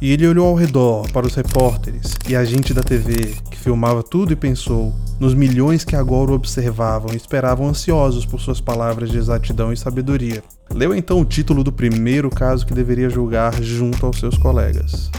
E ele olhou ao redor para os repórteres e a gente da TV, que filmava tudo e pensou nos milhões que agora o observavam e esperavam ansiosos por suas palavras de exatidão e sabedoria. Leu então o título do primeiro caso que deveria julgar junto aos seus colegas.